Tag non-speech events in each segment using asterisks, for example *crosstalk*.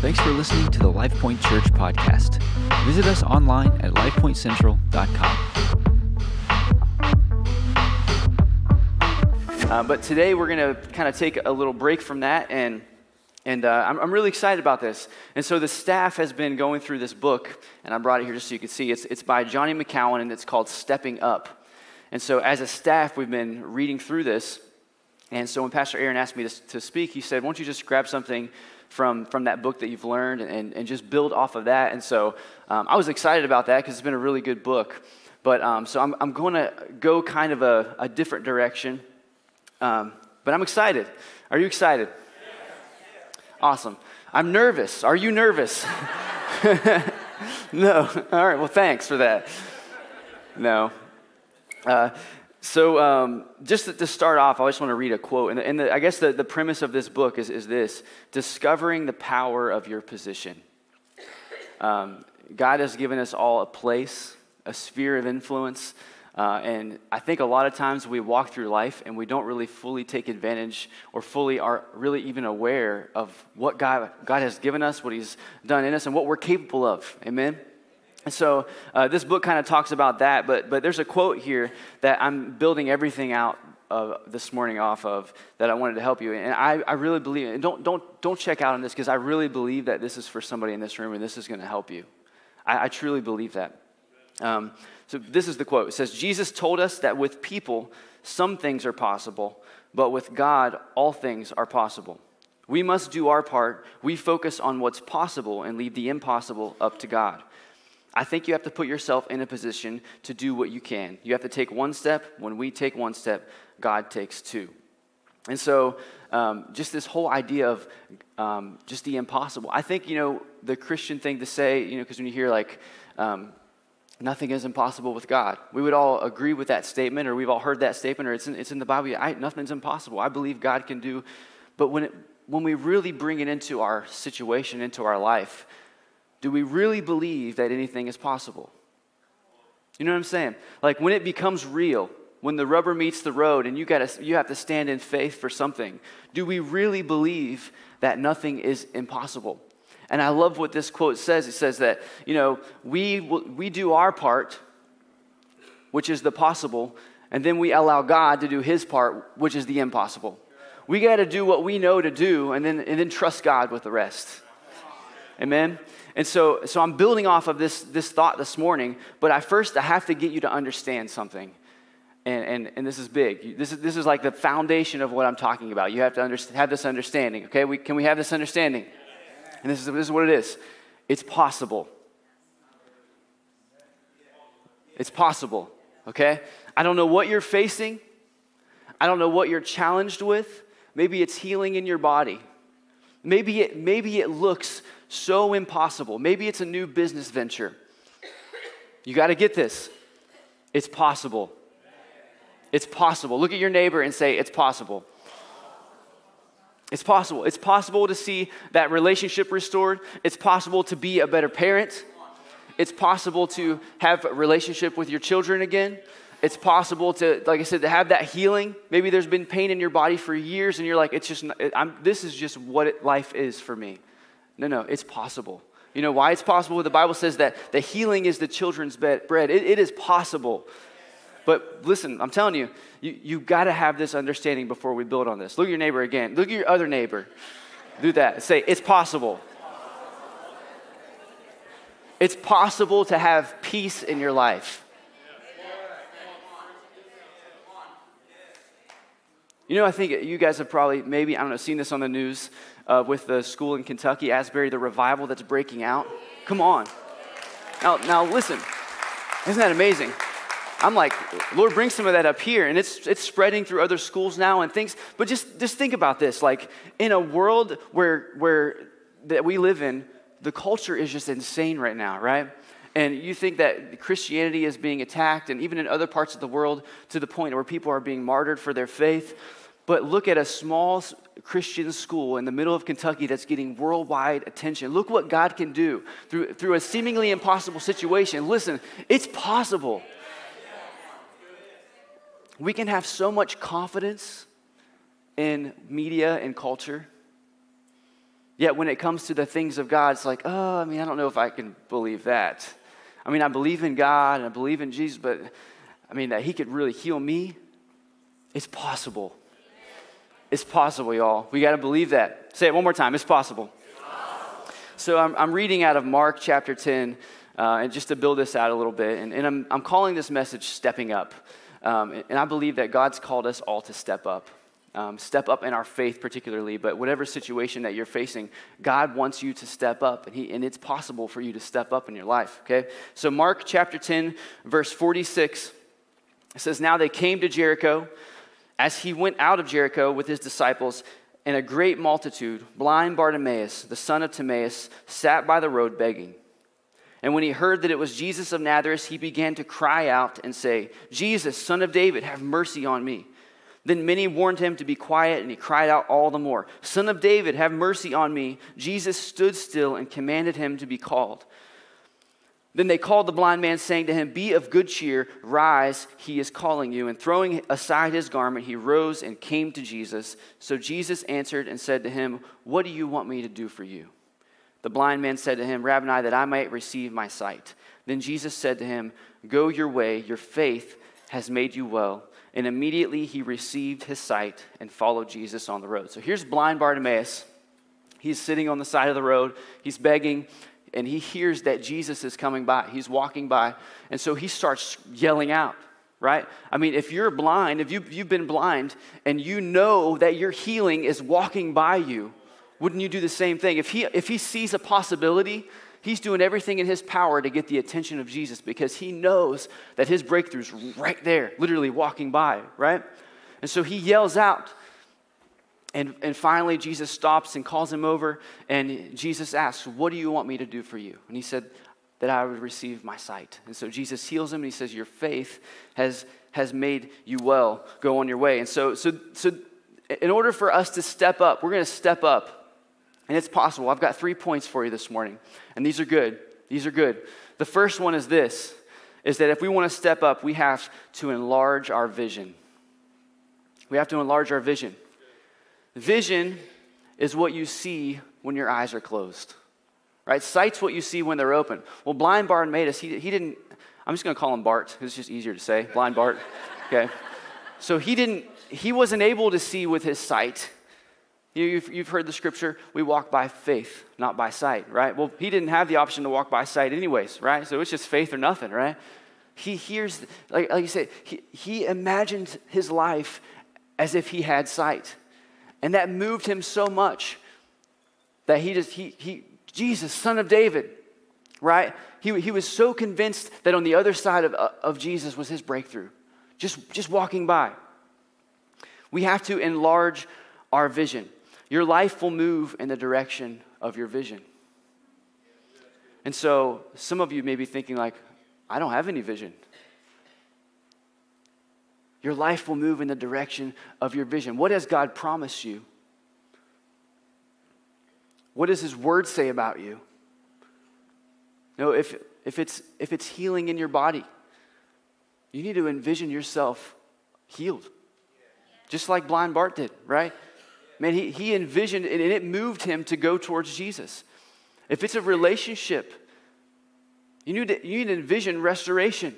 Thanks for listening to the LifePoint Church podcast. Visit us online at lifepointcentral.com. Uh, but today we're going to kind of take a little break from that, and, and uh, I'm, I'm really excited about this. And so the staff has been going through this book, and I brought it here just so you can see. It's, it's by Johnny McCowan, and it's called Stepping Up. And so as a staff, we've been reading through this. And so when Pastor Aaron asked me to, to speak, he said, Why don't you just grab something from, from that book that you've learned and, and just build off of that? And so um, I was excited about that because it's been a really good book. But um, so I'm, I'm going to go kind of a, a different direction. Um, but I'm excited. Are you excited? Awesome. I'm nervous. Are you nervous? *laughs* no. All right. Well, thanks for that. No. Uh, so, um, just to, start off, I just want to read a quote. And, and the, I guess the, the premise of this book is, is this discovering the power of your position. Um, God has given us all a place, a sphere of influence. Uh, and I think a lot of times we walk through life and we don't really fully take advantage or fully are really even aware of what God, God has given us, what He's done in us, and what we're capable of. Amen? And so uh, this book kind of talks about that, but, but there's a quote here that I'm building everything out of this morning off of that I wanted to help you. And I, I really believe, and don't, don't, don't check out on this because I really believe that this is for somebody in this room and this is going to help you. I, I truly believe that. Um, so this is the quote. It says, Jesus told us that with people, some things are possible, but with God, all things are possible. We must do our part. We focus on what's possible and leave the impossible up to God. I think you have to put yourself in a position to do what you can. You have to take one step. When we take one step, God takes two. And so, um, just this whole idea of um, just the impossible. I think, you know, the Christian thing to say, you know, because when you hear like, um, nothing is impossible with God. We would all agree with that statement, or we've all heard that statement, or it's in, it's in the Bible. I, nothing's impossible. I believe God can do. But when, it, when we really bring it into our situation, into our life, do we really believe that anything is possible? You know what I'm saying? Like when it becomes real, when the rubber meets the road and you, gotta, you have to stand in faith for something, do we really believe that nothing is impossible? And I love what this quote says. It says that, you know, we, we do our part, which is the possible, and then we allow God to do his part, which is the impossible. We got to do what we know to do and then, and then trust God with the rest. Amen? And so, so I'm building off of this, this thought this morning, but I first I have to get you to understand something. And, and, and this is big. This is, this is like the foundation of what I'm talking about. You have to understand, have this understanding, okay? We, can we have this understanding? And this is, this is what it is it's possible. It's possible, okay? I don't know what you're facing. I don't know what you're challenged with. Maybe it's healing in your body. Maybe it, maybe it looks so impossible. Maybe it's a new business venture. You got to get this. It's possible. It's possible. Look at your neighbor and say, It's possible. It's possible. It's possible to see that relationship restored. It's possible to be a better parent. It's possible to have a relationship with your children again. It's possible to, like I said, to have that healing. Maybe there's been pain in your body for years and you're like, it's just, I'm, this is just what it, life is for me. No, no, it's possible. You know why it's possible? The Bible says that the healing is the children's bread. it, it is possible. But listen, I'm telling you, you, you got to have this understanding before we build on this. Look at your neighbor again. Look at your other neighbor. Do that. Say, it's possible. It's possible to have peace in your life. You know, I think you guys have probably, maybe, I don't know, seen this on the news uh, with the school in Kentucky, Asbury, the revival that's breaking out. Come on. Now, now listen, isn't that amazing? I'm like, Lord, bring some of that up here. And it's, it's spreading through other schools now and things. But just, just think about this. Like, in a world where, where that we live in, the culture is just insane right now, right? And you think that Christianity is being attacked, and even in other parts of the world, to the point where people are being martyred for their faith. But look at a small Christian school in the middle of Kentucky that's getting worldwide attention. Look what God can do through, through a seemingly impossible situation. Listen, it's possible we can have so much confidence in media and culture. Yet when it comes to the things of God, it's like, oh, I mean, I don't know if I can believe that. I mean, I believe in God and I believe in Jesus, but I mean, that He could really heal me, it's possible. It's possible, y'all. We got to believe that. Say it one more time. It's possible. So I'm, I'm reading out of Mark chapter 10, uh, and just to build this out a little bit, and, and I'm, I'm calling this message Stepping Up. Um, and I believe that God's called us all to step up. Um, step up in our faith, particularly, but whatever situation that you're facing, God wants you to step up, and, he, and it's possible for you to step up in your life, okay? So, Mark chapter 10, verse 46, it says, Now they came to Jericho. As he went out of Jericho with his disciples, and a great multitude, blind Bartimaeus, the son of Timaeus, sat by the road begging. And when he heard that it was Jesus of Nazareth, he began to cry out and say, Jesus, son of David, have mercy on me. Then many warned him to be quiet, and he cried out all the more, Son of David, have mercy on me. Jesus stood still and commanded him to be called. Then they called the blind man, saying to him, Be of good cheer, rise, he is calling you. And throwing aside his garment, he rose and came to Jesus. So Jesus answered and said to him, What do you want me to do for you? The blind man said to him, Rabbi, that I might receive my sight. Then Jesus said to him, Go your way, your faith has made you well. And immediately he received his sight and followed Jesus on the road. So here's blind Bartimaeus. He's sitting on the side of the road, he's begging and he hears that Jesus is coming by. He's walking by. And so he starts yelling out, right? I mean, if you're blind, if you, you've been blind and you know that your healing is walking by you, wouldn't you do the same thing? If he, if he sees a possibility, he's doing everything in his power to get the attention of Jesus because he knows that his breakthrough's right there, literally walking by, right? And so he yells out, and, and finally, Jesus stops and calls him over, and Jesus asks, What do you want me to do for you? And he said, That I would receive my sight. And so Jesus heals him, and he says, Your faith has, has made you well. Go on your way. And so, so, so, in order for us to step up, we're going to step up, and it's possible. I've got three points for you this morning, and these are good. These are good. The first one is this is that if we want to step up, we have to enlarge our vision. We have to enlarge our vision. Vision is what you see when your eyes are closed, right? Sight's what you see when they're open. Well, blind bart Bartimaeus, he, he didn't, I'm just going to call him Bart. It's just easier to say, blind Bart. *laughs* Okay. So he didn't, he wasn't able to see with his sight. You've, you've heard the scripture, we walk by faith, not by sight, right? Well, he didn't have the option to walk by sight anyways, right? So it's just faith or nothing, right? He hears, like, like you say, he, he imagined his life as if he had sight. And that moved him so much that he just, he, he Jesus, son of David, right? He, he was so convinced that on the other side of, of Jesus was his breakthrough, just, just walking by. We have to enlarge our vision. Your life will move in the direction of your vision. And so some of you may be thinking, like, I don't have any vision. Your life will move in the direction of your vision. What has God promised you? What does His Word say about you? No, if, if, it's, if it's healing in your body, you need to envision yourself healed. Just like blind Bart did, right? Man, he, he envisioned and it moved him to go towards Jesus. If it's a relationship, you need to, you need to envision restoration.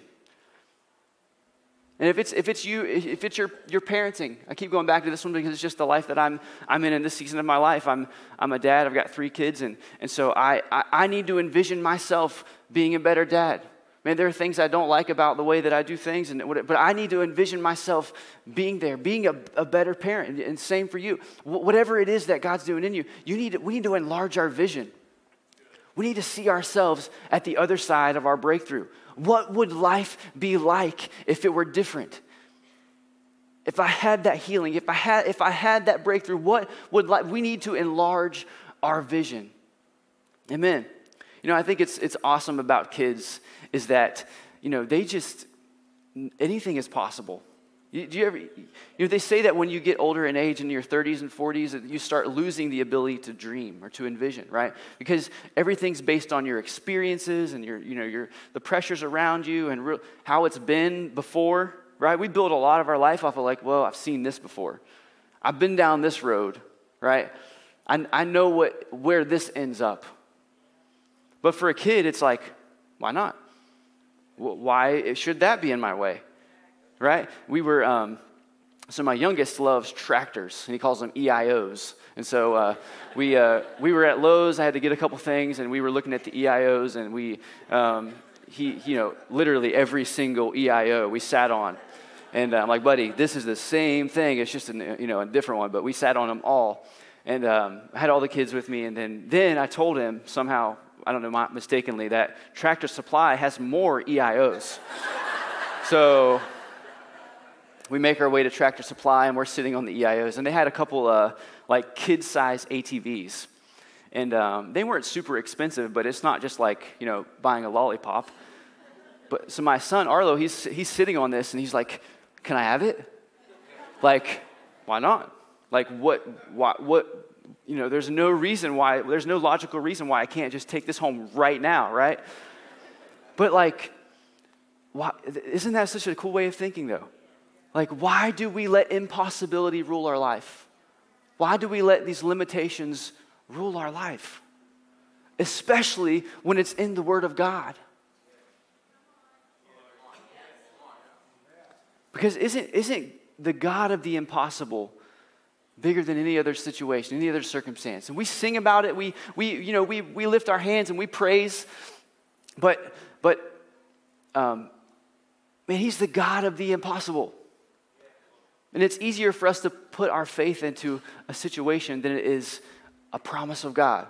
And if it's, if it's you, if it's your, your parenting, I keep going back to this one because it's just the life that I'm, I'm in in this season of my life. I'm, I'm a dad, I've got three kids, and, and so I, I, I need to envision myself being a better dad. Man, there are things I don't like about the way that I do things, and, but I need to envision myself being there, being a, a better parent. And same for you. Whatever it is that God's doing in you, you need to, we need to enlarge our vision. We need to see ourselves at the other side of our breakthrough. What would life be like if it were different? If I had that healing, if I had, if I had that breakthrough, what would life, we need to enlarge our vision. Amen. You know, I think it's, it's awesome about kids is that, you know, they just, anything is possible. You, do you ever, you know, they say that when you get older in age, in your 30s and 40s, you start losing the ability to dream or to envision, right? Because everything's based on your experiences and your, you know, your, the pressures around you and how it's been before, right? We build a lot of our life off of like, well, I've seen this before. I've been down this road, right? I, I know what, where this ends up. But for a kid, it's like, why not? Why should that be in my way? Right? We were, um, so my youngest loves tractors, and he calls them EIOs. And so uh, we, uh, we were at Lowe's. I had to get a couple things, and we were looking at the EIOs, and we, um, he, you know, literally every single EIO we sat on. And I'm like, buddy, this is the same thing. It's just a, you know, a different one, but we sat on them all. And um, I had all the kids with me, and then, then I told him somehow, I don't know, mistakenly, that Tractor Supply has more EIOs. *laughs* so we make our way to Tractor Supply and we're sitting on the EIOs. And they had a couple uh, like kid size ATVs. And um, they weren't super expensive, but it's not just like, you know, buying a lollipop. But so my son, Arlo, he's, he's sitting on this and he's like, Can I have it? Like, why not? Like, what, what, what, you know, there's no reason why, there's no logical reason why I can't just take this home right now, right? But like, why, isn't that such a cool way of thinking though? Like, why do we let impossibility rule our life? Why do we let these limitations rule our life? Especially when it's in the Word of God. Because isn't, isn't the God of the impossible bigger than any other situation, any other circumstance? And we sing about it, we, we, you know, we, we lift our hands and we praise, but, but um, man, He's the God of the impossible. And it's easier for us to put our faith into a situation than it is a promise of God.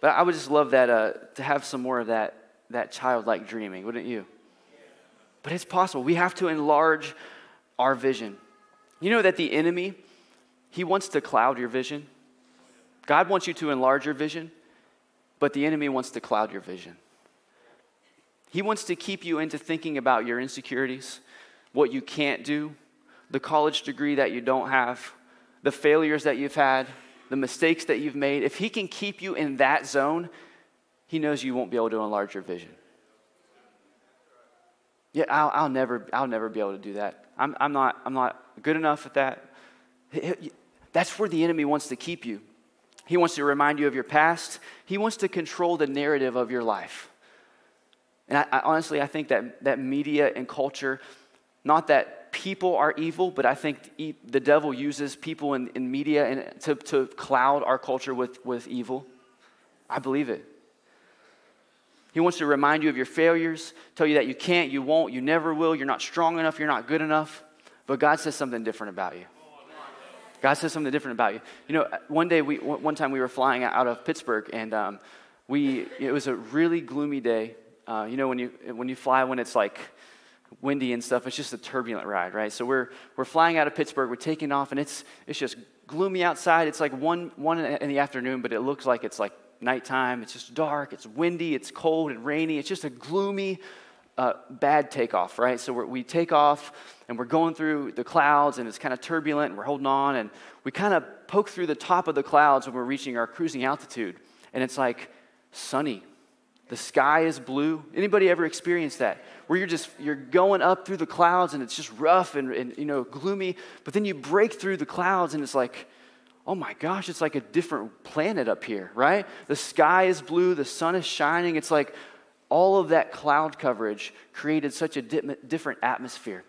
But I would just love that uh, to have some more of that, that childlike dreaming, wouldn't you? But it's possible. We have to enlarge our vision. You know that the enemy, he wants to cloud your vision. God wants you to enlarge your vision, but the enemy wants to cloud your vision. He wants to keep you into thinking about your insecurities what you can't do, the college degree that you don't have, the failures that you've had, the mistakes that you've made, if He can keep you in that zone, He knows you won't be able to enlarge your vision. Yeah, I'll, I'll never, I'll never be able to do that. I'm, I'm, not, I'm not good enough at that. That's where the enemy wants to keep you. He wants to remind you of your past. He wants to control the narrative of your life. And I, I, honestly, I think that, that media and culture not that people are evil, but I think the devil uses people in, in media and to, to cloud our culture with, with evil. I believe it. He wants to remind you of your failures, tell you that you can't, you won't, you never will, you're not strong enough, you're not good enough. But God says something different about you. God says something different about you. You know, one day, we, one time we were flying out of Pittsburgh, and um, we, it was a really gloomy day. Uh, you know, when you, when you fly when it's like windy and stuff. It's just a turbulent ride, right? So we're, we're flying out of Pittsburgh, we're taking off, and it's, it's just gloomy outside. It's like one, one in the afternoon, but it looks like it's like nighttime. It's just dark, it's windy, it's cold and rainy. It's just a gloomy, uh, bad takeoff, right? So we take off and we're going through the clouds and it's kind of turbulent and we're holding on and we kind of poke through the top of the clouds when we're reaching our cruising altitude and it's like sunny the sky is blue. Anybody ever experienced that? Where you're just you're going up through the clouds and it's just rough and, and you know gloomy, but then you break through the clouds and it's like, oh my gosh, it's like a different planet up here, right? The sky is blue, the sun is shining. It's like all of that cloud coverage created such a di- different atmosphere.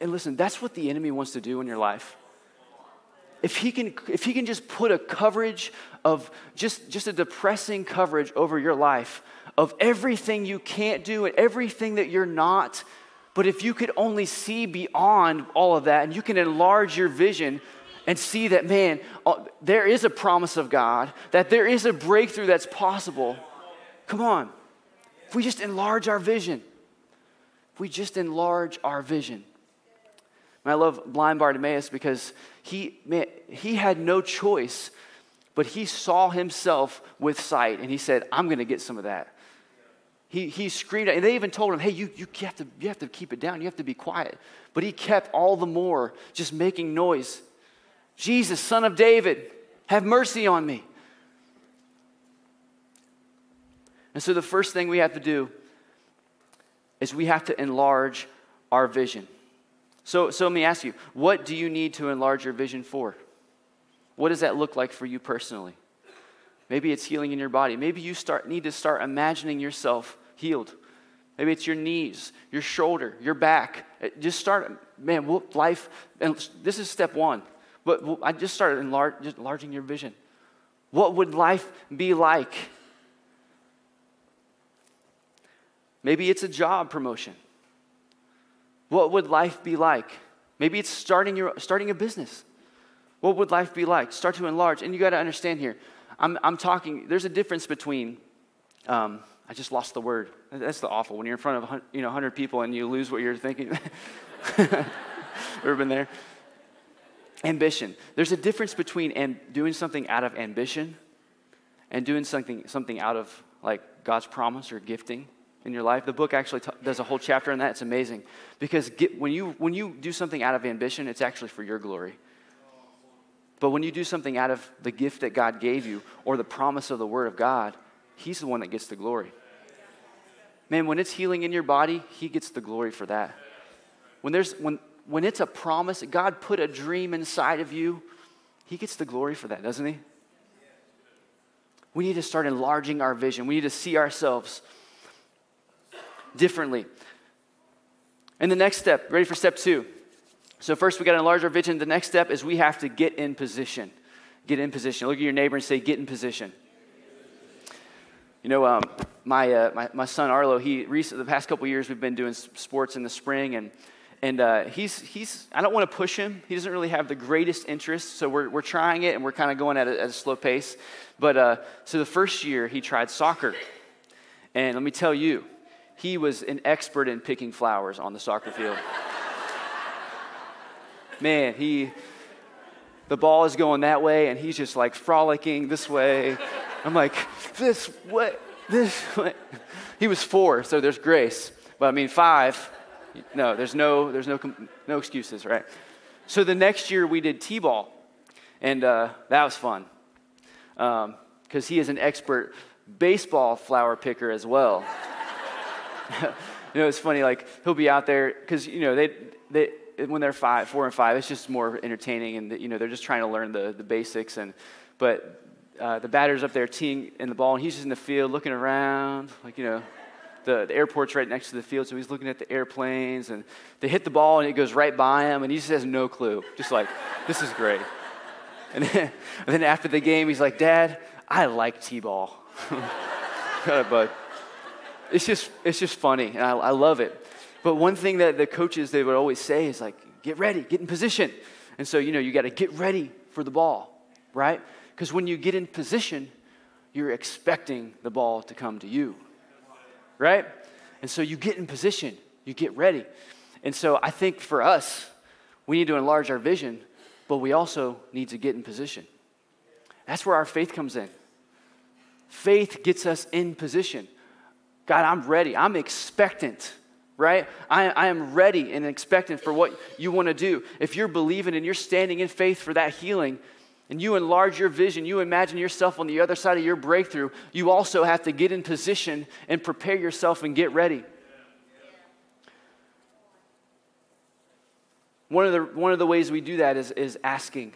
And listen, that's what the enemy wants to do in your life if he can if he can just put a coverage of just just a depressing coverage over your life of everything you can't do and everything that you're not but if you could only see beyond all of that and you can enlarge your vision and see that man uh, there is a promise of god that there is a breakthrough that's possible come on if we just enlarge our vision if we just enlarge our vision and I love blind Bartimaeus because he, man, he had no choice, but he saw himself with sight and he said, I'm going to get some of that. He, he screamed, and they even told him, Hey, you, you, have to, you have to keep it down. You have to be quiet. But he kept all the more just making noise. Jesus, son of David, have mercy on me. And so the first thing we have to do is we have to enlarge our vision. So, so let me ask you, what do you need to enlarge your vision for? What does that look like for you personally? Maybe it's healing in your body. Maybe you start, need to start imagining yourself healed. Maybe it's your knees, your shoulder, your back. Uh, just start, man, life, and this is step one. But I just started enlarging your vision. What would life be like? Maybe it's a job promotion. What would life be like? Maybe it's starting, your, starting a business. What would life be like? Start to enlarge. And you got to understand here, I'm, I'm talking, there's a difference between, um, I just lost the word. That's the awful. When you're in front of you know, 100 people and you lose what you're thinking. *laughs* Ever been there? Ambition. There's a difference between am- doing something out of ambition and doing something, something out of like God's promise or gifting in your life. The book actually t- does a whole chapter on that. It's amazing because get, when, you, when you do something out of ambition, it's actually for your glory. But when you do something out of the gift that God gave you or the promise of the Word of God, He's the one that gets the glory. Man, when it's healing in your body, He gets the glory for that. When, there's, when, when it's a promise, God put a dream inside of you, He gets the glory for that, doesn't He? We need to start enlarging our vision. We need to see ourselves differently. And the next step, ready for step two? So, first, we got to enlarge our vision. The next step is we have to get in position. Get in position. Look at your neighbor and say, Get in position. You know, um, my, uh, my, my son Arlo, he recently, the past couple years, we've been doing sports in the spring, and, and uh, he's, he's, I don't want to push him. He doesn't really have the greatest interest, so we're, we're trying it, and we're kind of going at a, at a slow pace. But uh, so the first year, he tried soccer. And let me tell you, he was an expert in picking flowers on the soccer field. *laughs* Man, he, the ball is going that way, and he's just like frolicking this way. I'm like, this what, this what? He was four, so there's grace. But I mean, five, no, there's no, there's no, no excuses, right? So the next year we did t-ball, and uh, that was fun because um, he is an expert baseball flower picker as well. *laughs* you know, it's funny, like, he'll be out there, because, you know, they, they, when they're five, four and five, it's just more entertaining, and, you know, they're just trying to learn the, the basics. And, but uh, the batter's up there teeing in the ball, and he's just in the field looking around, like, you know, the, the airport's right next to the field, so he's looking at the airplanes, and they hit the ball, and it goes right by him, and he just has no clue. Just like, this is great. *laughs* And then, and then after the game, he's like, Dad, I like T ball. *laughs* Got it, bud it's just, it's just funny, and I, I love it. But one thing that the coaches, they would always say is like, get ready, get in position. And so, you know, you got to get ready for the ball, right? Because when you get in position, you're expecting the ball to come to you, right? And so you get in position, you get ready. And so I think for us, we need to enlarge our vision, but we also need to get in position. That's where our faith comes in. Faith gets us in position. God, I'm ready. I'm expectant, right? I, I am ready and expectant for what you want to do. If you're believing and you're standing in faith for that healing, and you enlarge your vision, you imagine yourself on the other side of your breakthrough, you also have to get in position and prepare yourself and get ready. One of the, one of the ways we do that is, is asking.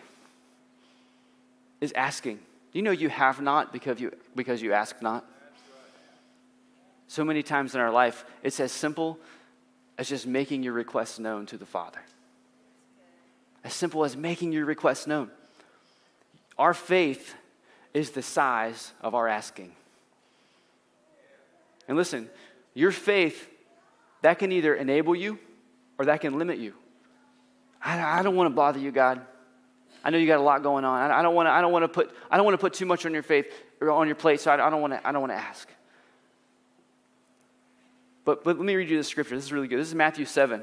Is asking. You know you have not because you, because you ask not? So many times in our life, it's as simple as just making your request known to the Father. As simple as making your request known. Our faith is the size of our asking. And listen, your faith, that can either enable you or that can limit you. I, I don't want to bother you, God. I know you got a lot going on. I, I don't want to. I don't want to put. I don't want to put too much on your faith or on your plate. So I, I don't want to. I don't want to ask. But, but let me read you the scripture. This is really good. This is Matthew 7.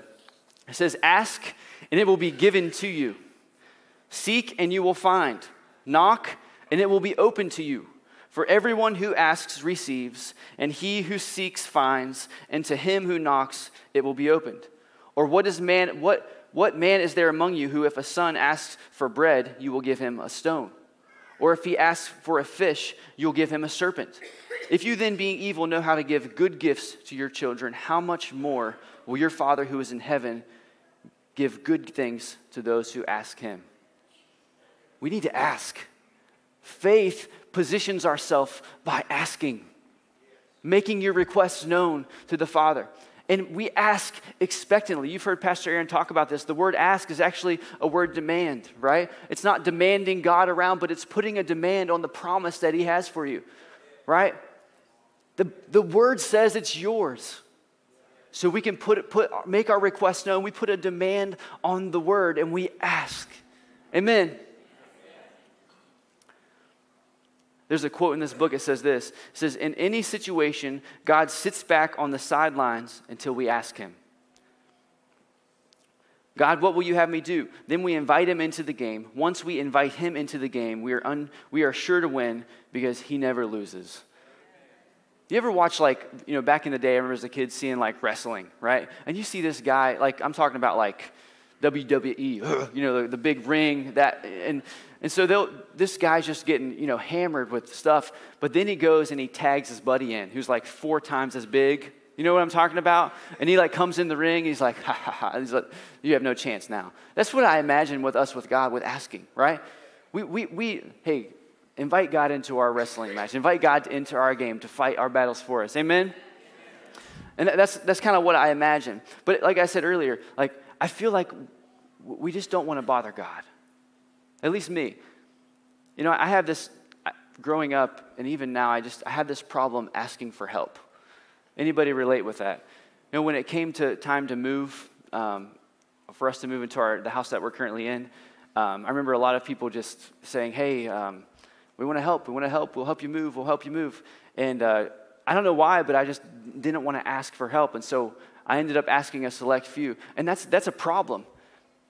It says, Ask, and it will be given to you. Seek, and you will find. Knock, and it will be open to you. For everyone who asks receives, and he who seeks finds, and to him who knocks it will be opened. Or what is man what what man is there among you who if a son asks for bread, you will give him a stone? Or if he asks for a fish, you'll give him a serpent? If you then, being evil, know how to give good gifts to your children, how much more will your Father who is in heaven give good things to those who ask him? we need to ask. Faith positions ourselves by asking, making your requests known to the Father. And we ask expectantly. You've heard Pastor Aaron talk about this. The word ask is actually a word demand, right? It's not demanding God around, but it's putting a demand on the promise that He has for you, right? The, the word says it's yours. So we can put, put, make our request known. We put a demand on the word and we ask. Amen. There's a quote in this book. It says this It says, In any situation, God sits back on the sidelines until we ask Him. God, what will you have me do? Then we invite Him into the game. Once we invite Him into the game, we are, un, we are sure to win because He never loses. You ever watch, like, you know, back in the day, I remember as a kid seeing, like, wrestling, right? And you see this guy, like, I'm talking about, like, WWE, *laughs* you know, the, the big ring, that, and, and so this guy's just getting, you know, hammered with stuff, but then he goes and he tags his buddy in, who's like four times as big. You know what I'm talking about? And he like comes in the ring, he's like, *laughs* ha ha ha. He's like, you have no chance now. That's what I imagine with us with God, with asking, right? We, we, we hey, invite God into our wrestling match, invite God into our game to fight our battles for us. Amen? And that's, that's kind of what I imagine. But like I said earlier, like I feel like we just don't want to bother God. At least me. You know, I have this growing up, and even now, I just I have this problem asking for help. Anybody relate with that? You know, when it came to time to move, um, for us to move into our, the house that we're currently in, um, I remember a lot of people just saying, "Hey, um, we want to help. We want to help. We'll help you move. We'll help you move." And uh, I don't know why, but I just didn't want to ask for help, and so I ended up asking a select few. And that's, that's a problem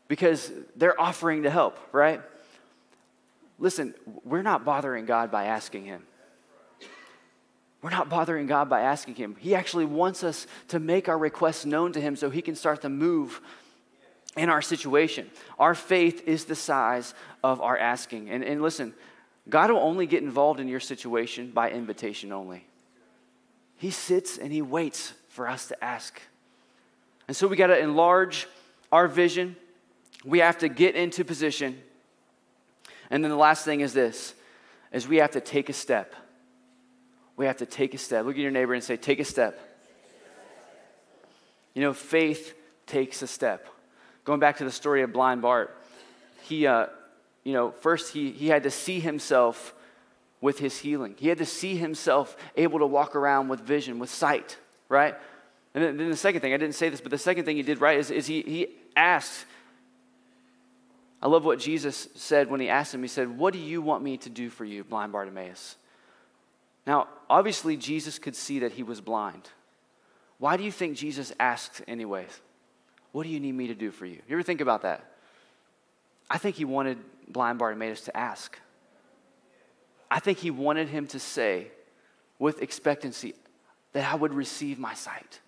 because they're offering to help, right? Listen, we're not bothering God by asking Him. We're not bothering God by asking Him. He actually wants us to make our requests known to Him so He can start to move in our situation. Our faith is the size of our asking. And, and listen, God will only get involved in your situation by invitation only. He sits and He waits for us to ask. And so we got to enlarge our vision. We have to get into position. And then the last thing is this is we have to take a step. We have to take a step. Look at your neighbor and say, take a step. You know, faith takes a step. Going back to the story of blind Bart, he, uh, you know, first he, he had to see himself with his healing. He had to see himself able to walk around with vision, with sight, right? And then, the second thing, I didn't say this, but the second thing he did right is, is he, he asked. I love what Jesus said when he asked him. He said, What do you want me to do for you, blind Bartimaeus? Now, obviously, Jesus could see that he was blind. Why do you think Jesus asked, anyways? What do you need me to do for you? You ever think about that? I think he wanted blind Bartimaeus to ask. I think he wanted him to say with expectancy that I would receive my sight.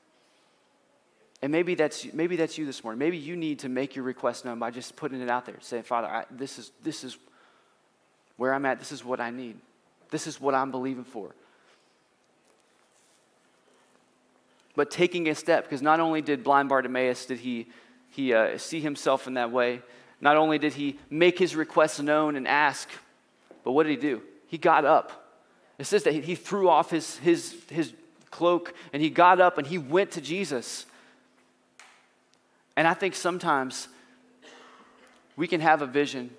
And maybe that's, maybe that's you this morning. Maybe you need to make your request known by just putting it out there, saying, Father, I, this, is, this is where I'm at. This is what I need. This is what I'm believing for. But taking a step, because not only did blind Bartimaeus did he, he uh, see himself in that way, not only did he make his request known and ask, but what did he do? He got up. It says that he threw off his, his, his cloak and he got up and he went to Jesus. And I think sometimes we can have a vision.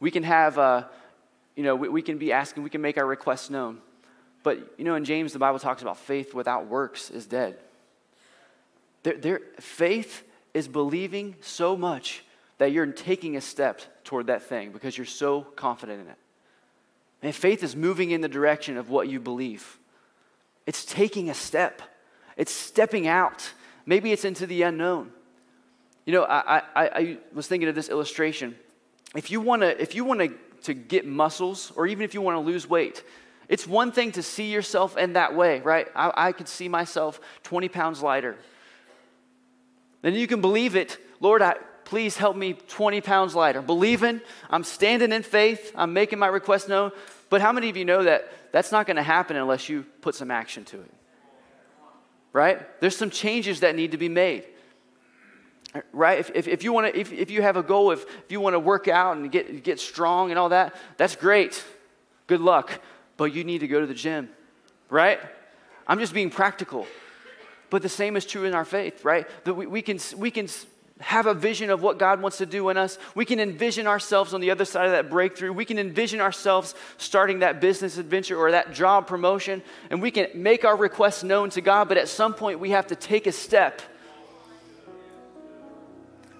We can have, a, you know, we, we can be asking, we can make our requests known. But, you know, in James, the Bible talks about faith without works is dead. There, faith is believing so much that you're taking a step toward that thing because you're so confident in it. And faith is moving in the direction of what you believe. It's taking a step, it's stepping out Maybe it's into the unknown. You know, I, I, I was thinking of this illustration. If you want to, if you want to, to get muscles, or even if you want to lose weight, it's one thing to see yourself in that way, right? I, I could see myself 20 pounds lighter. Then you can believe it. Lord, I, please help me 20 pounds lighter. Believing, I'm standing in faith, I'm making my request known. But how many of you know that that's not going to happen unless you put some action to it? Right? There's some changes that need to be made. right? If, if, if you want to, if, if you have a goal, if, if you want to work out and get, get strong and all that, that's great. Good luck. But you need to go to the gym, right? I'm just being practical. But the same is true in our faith, right? That we, we, can, we can have a vision of what God wants to do in us. We can envision ourselves on the other side of that breakthrough. We can envision ourselves starting that business adventure or that job promotion, and we can make our requests known to God, but at some point we have to take a step.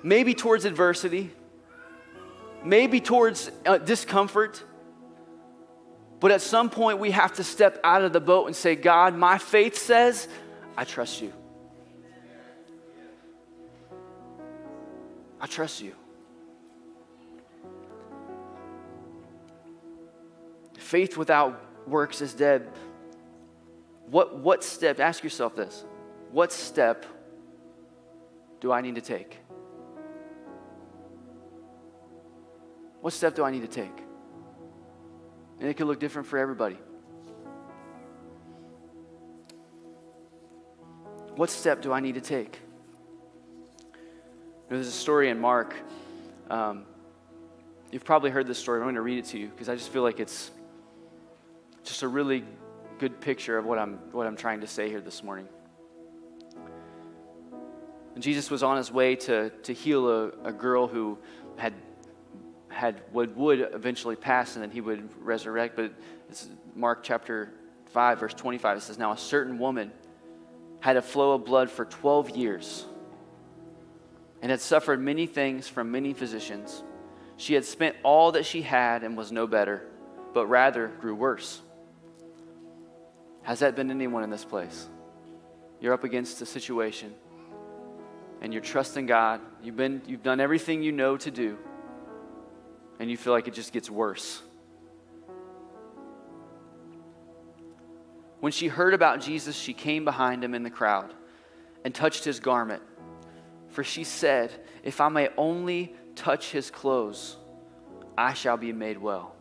Maybe towards adversity, maybe towards uh, discomfort, but at some point we have to step out of the boat and say, God, my faith says, I trust you. I trust you. Faith without works is dead. What, what step, ask yourself this, what step do I need to take? What step do I need to take? And it can look different for everybody. What step do I need to take? There's a story in Mark. Um, you've probably heard this story. I'm going to read it to you because I just feel like it's just a really good picture of what I'm, what I'm trying to say here this morning. And Jesus was on his way to, to heal a, a girl who had, had would, would eventually pass and then he would resurrect. But it's Mark chapter 5, verse 25. It says, Now a certain woman had a flow of blood for 12 years and had suffered many things from many physicians. She had spent all that she had and was no better, but rather grew worse. Has that been anyone in this place? You're up against a situation and you're trusting God. You've, been, you've done everything you know to do, and you feel like it just gets worse. When she heard about Jesus, she came behind him in the crowd and touched his garment for she said, If I may only touch his clothes, I shall be made well.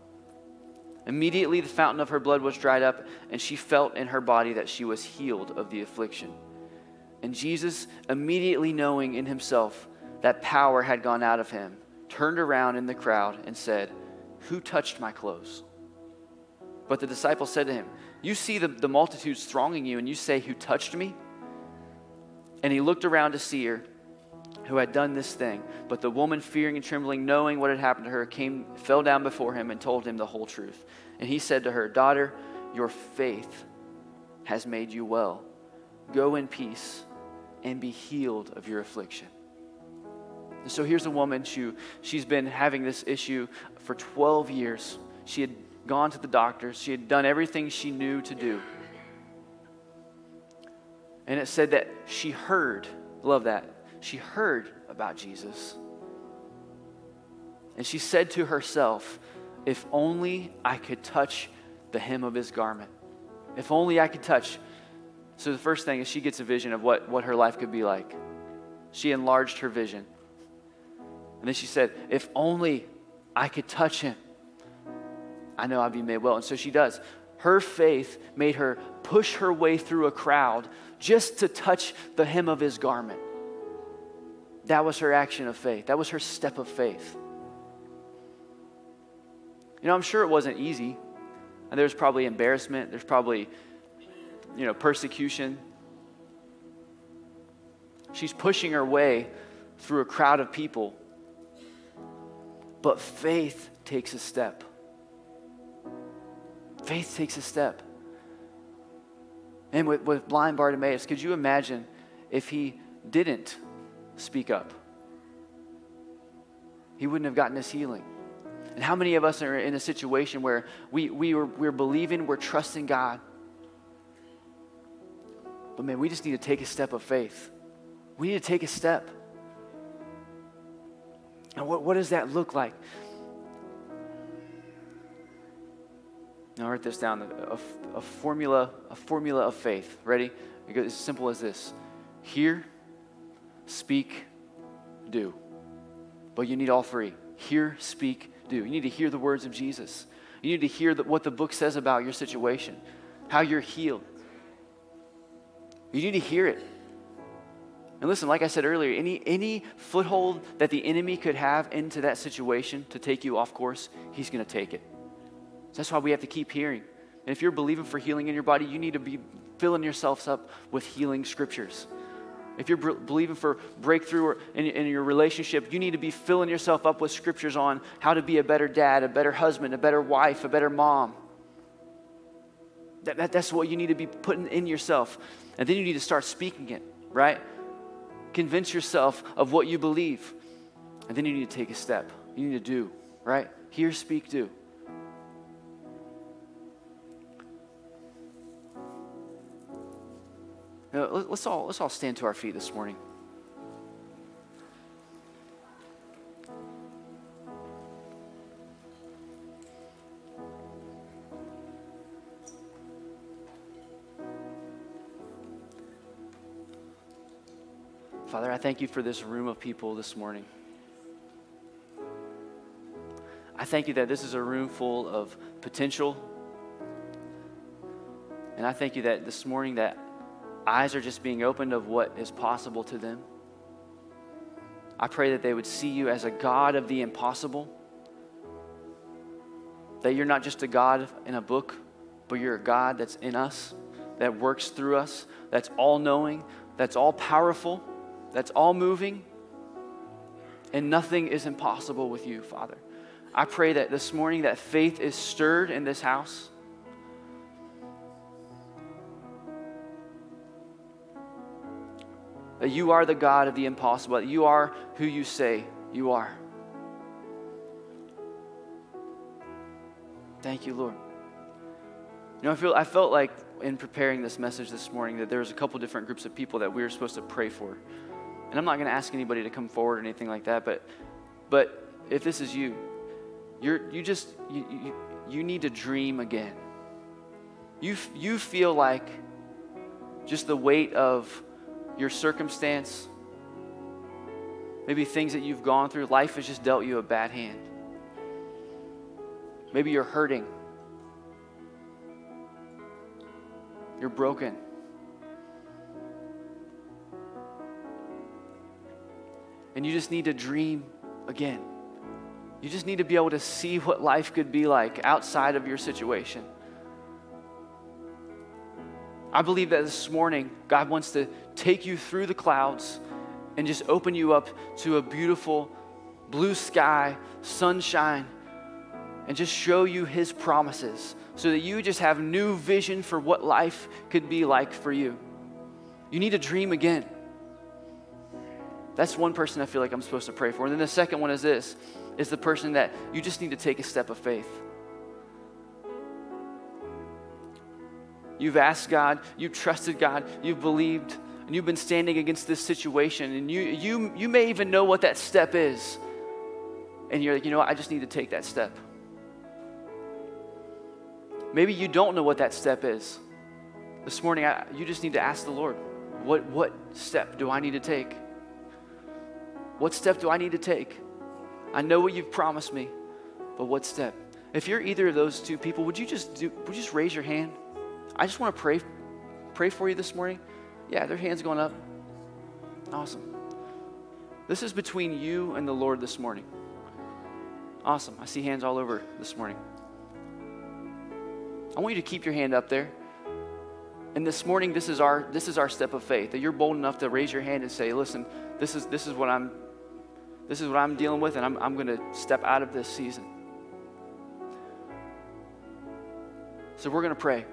Immediately the fountain of her blood was dried up, and she felt in her body that she was healed of the affliction. And Jesus, immediately knowing in himself that power had gone out of him, turned around in the crowd and said, Who touched my clothes? But the disciples said to him, You see the, the multitudes thronging you, and you say, Who touched me? And he looked around to see her who had done this thing. But the woman, fearing and trembling, knowing what had happened to her, came, fell down before him and told him the whole truth. And he said to her, Daughter, your faith has made you well. Go in peace and be healed of your affliction. And so here's a woman, she, she's been having this issue for 12 years. She had gone to the doctors, she had done everything she knew to do. And it said that she heard, love that, she heard about Jesus. And she said to herself, If only I could touch the hem of his garment. If only I could touch. So the first thing is she gets a vision of what, what her life could be like. She enlarged her vision. And then she said, If only I could touch him, I know I'd be made well. And so she does. Her faith made her push her way through a crowd just to touch the hem of his garment. That was her action of faith. That was her step of faith. You know, I'm sure it wasn't easy. And there's probably embarrassment, there's probably, you know, persecution. She's pushing her way through a crowd of people. But faith takes a step. Faith takes a step. And with, with blind Bartimaeus, could you imagine if he didn't speak up. He wouldn't have gotten his healing. And how many of us are in a situation where we, we were, we're believing, we're trusting God, but man, we just need to take a step of faith. We need to take a step. And what, what does that look like? Now, write this down a, a, formula, a formula of faith. Ready? It goes as simple as this hear, speak, do. But you need all three hear, speak, do. You need to hear the words of Jesus. You need to hear the, what the book says about your situation, how you're healed. You need to hear it. And listen, like I said earlier, any, any foothold that the enemy could have into that situation to take you off course, he's going to take it. That's why we have to keep hearing. And if you're believing for healing in your body, you need to be filling yourselves up with healing scriptures. If you're believing for breakthrough in, in your relationship, you need to be filling yourself up with scriptures on how to be a better dad, a better husband, a better wife, a better mom. That, that, that's what you need to be putting in yourself. And then you need to start speaking it, right? Convince yourself of what you believe. And then you need to take a step. You need to do, right? Hear, speak, do. Uh, let's all, let's all stand to our feet this morning. Father, I thank you for this room of people this morning. I thank you that this is a room full of potential. And I thank you that this morning that eyes are just being opened of what is possible to them. I pray that they would see you as a God of the impossible. That you're not just a God in a book, but you're a God that's in us, that works through us, that's all knowing, that's all powerful, that's all moving. And nothing is impossible with you, Father. I pray that this morning that faith is stirred in this house that you are the God of the impossible, that you are who you say you are. Thank you, Lord. You know, I feel I felt like in preparing this message this morning that there was a couple different groups of people that we were supposed to pray for. And I'm not going to ask anybody to come forward or anything like that, but but if this is you, you're you just you, you, you need to dream again. You you feel like just the weight of your circumstance, maybe things that you've gone through, life has just dealt you a bad hand. Maybe you're hurting. You're broken. And you just need to dream again. You just need to be able to see what life could be like outside of your situation. I believe that this morning, God wants to take you through the clouds and just open you up to a beautiful blue sky, sunshine, and just show you His promises so that you just have new vision for what life could be like for you. You need to dream again. That's one person I feel like I'm supposed to pray for. And then the second one is this is the person that you just need to take a step of faith. You've asked God, you've trusted God, you've believed, and you've been standing against this situation, and you, you, you may even know what that step is. And you're like, you know what? I just need to take that step. Maybe you don't know what that step is. This morning, I, you just need to ask the Lord, what, what step do I need to take? What step do I need to take? I know what you've promised me, but what step? If you're either of those two people, would you just do, would you just raise your hand? I just want to pray, pray for you this morning. Yeah, their hands going up. Awesome. This is between you and the Lord this morning. Awesome. I see hands all over this morning. I want you to keep your hand up there. And this morning, this is our this is our step of faith. That you're bold enough to raise your hand and say, "Listen, this is this is what I'm this is what I'm dealing with, and I'm I'm going to step out of this season." So we're going to pray.